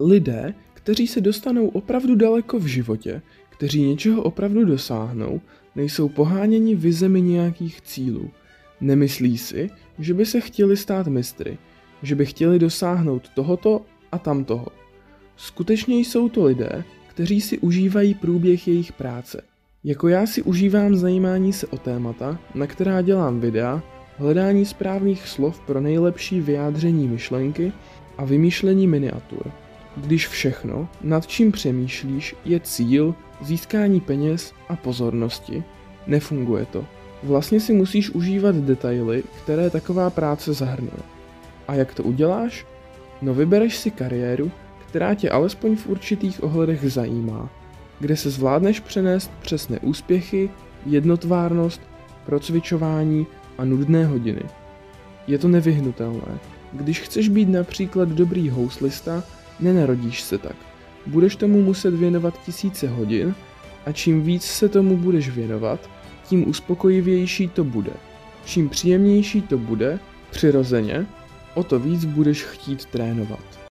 Lidé, kteří se dostanou opravdu daleko v životě, kteří něčeho opravdu dosáhnou, nejsou poháněni vizemi nějakých cílů. Nemyslí si, že by se chtěli stát mistry, že by chtěli dosáhnout tohoto a tamtoho. Skutečně jsou to lidé, kteří si užívají průběh jejich práce. Jako já si užívám zajímání se o témata, na která dělám videa, hledání správných slov pro nejlepší vyjádření myšlenky a vymýšlení miniatur. Když všechno, nad čím přemýšlíš, je cíl, získání peněz a pozornosti, nefunguje to. Vlastně si musíš užívat detaily, které taková práce zahrnuje. A jak to uděláš? No vybereš si kariéru, která tě alespoň v určitých ohledech zajímá, kde se zvládneš přenést přes neúspěchy, jednotvárnost, procvičování a nudné hodiny. Je to nevyhnutelné. Když chceš být například dobrý houslista, nenarodíš se tak. Budeš tomu muset věnovat tisíce hodin a čím víc se tomu budeš věnovat, tím uspokojivější to bude. Čím příjemnější to bude, přirozeně, o to víc budeš chtít trénovat.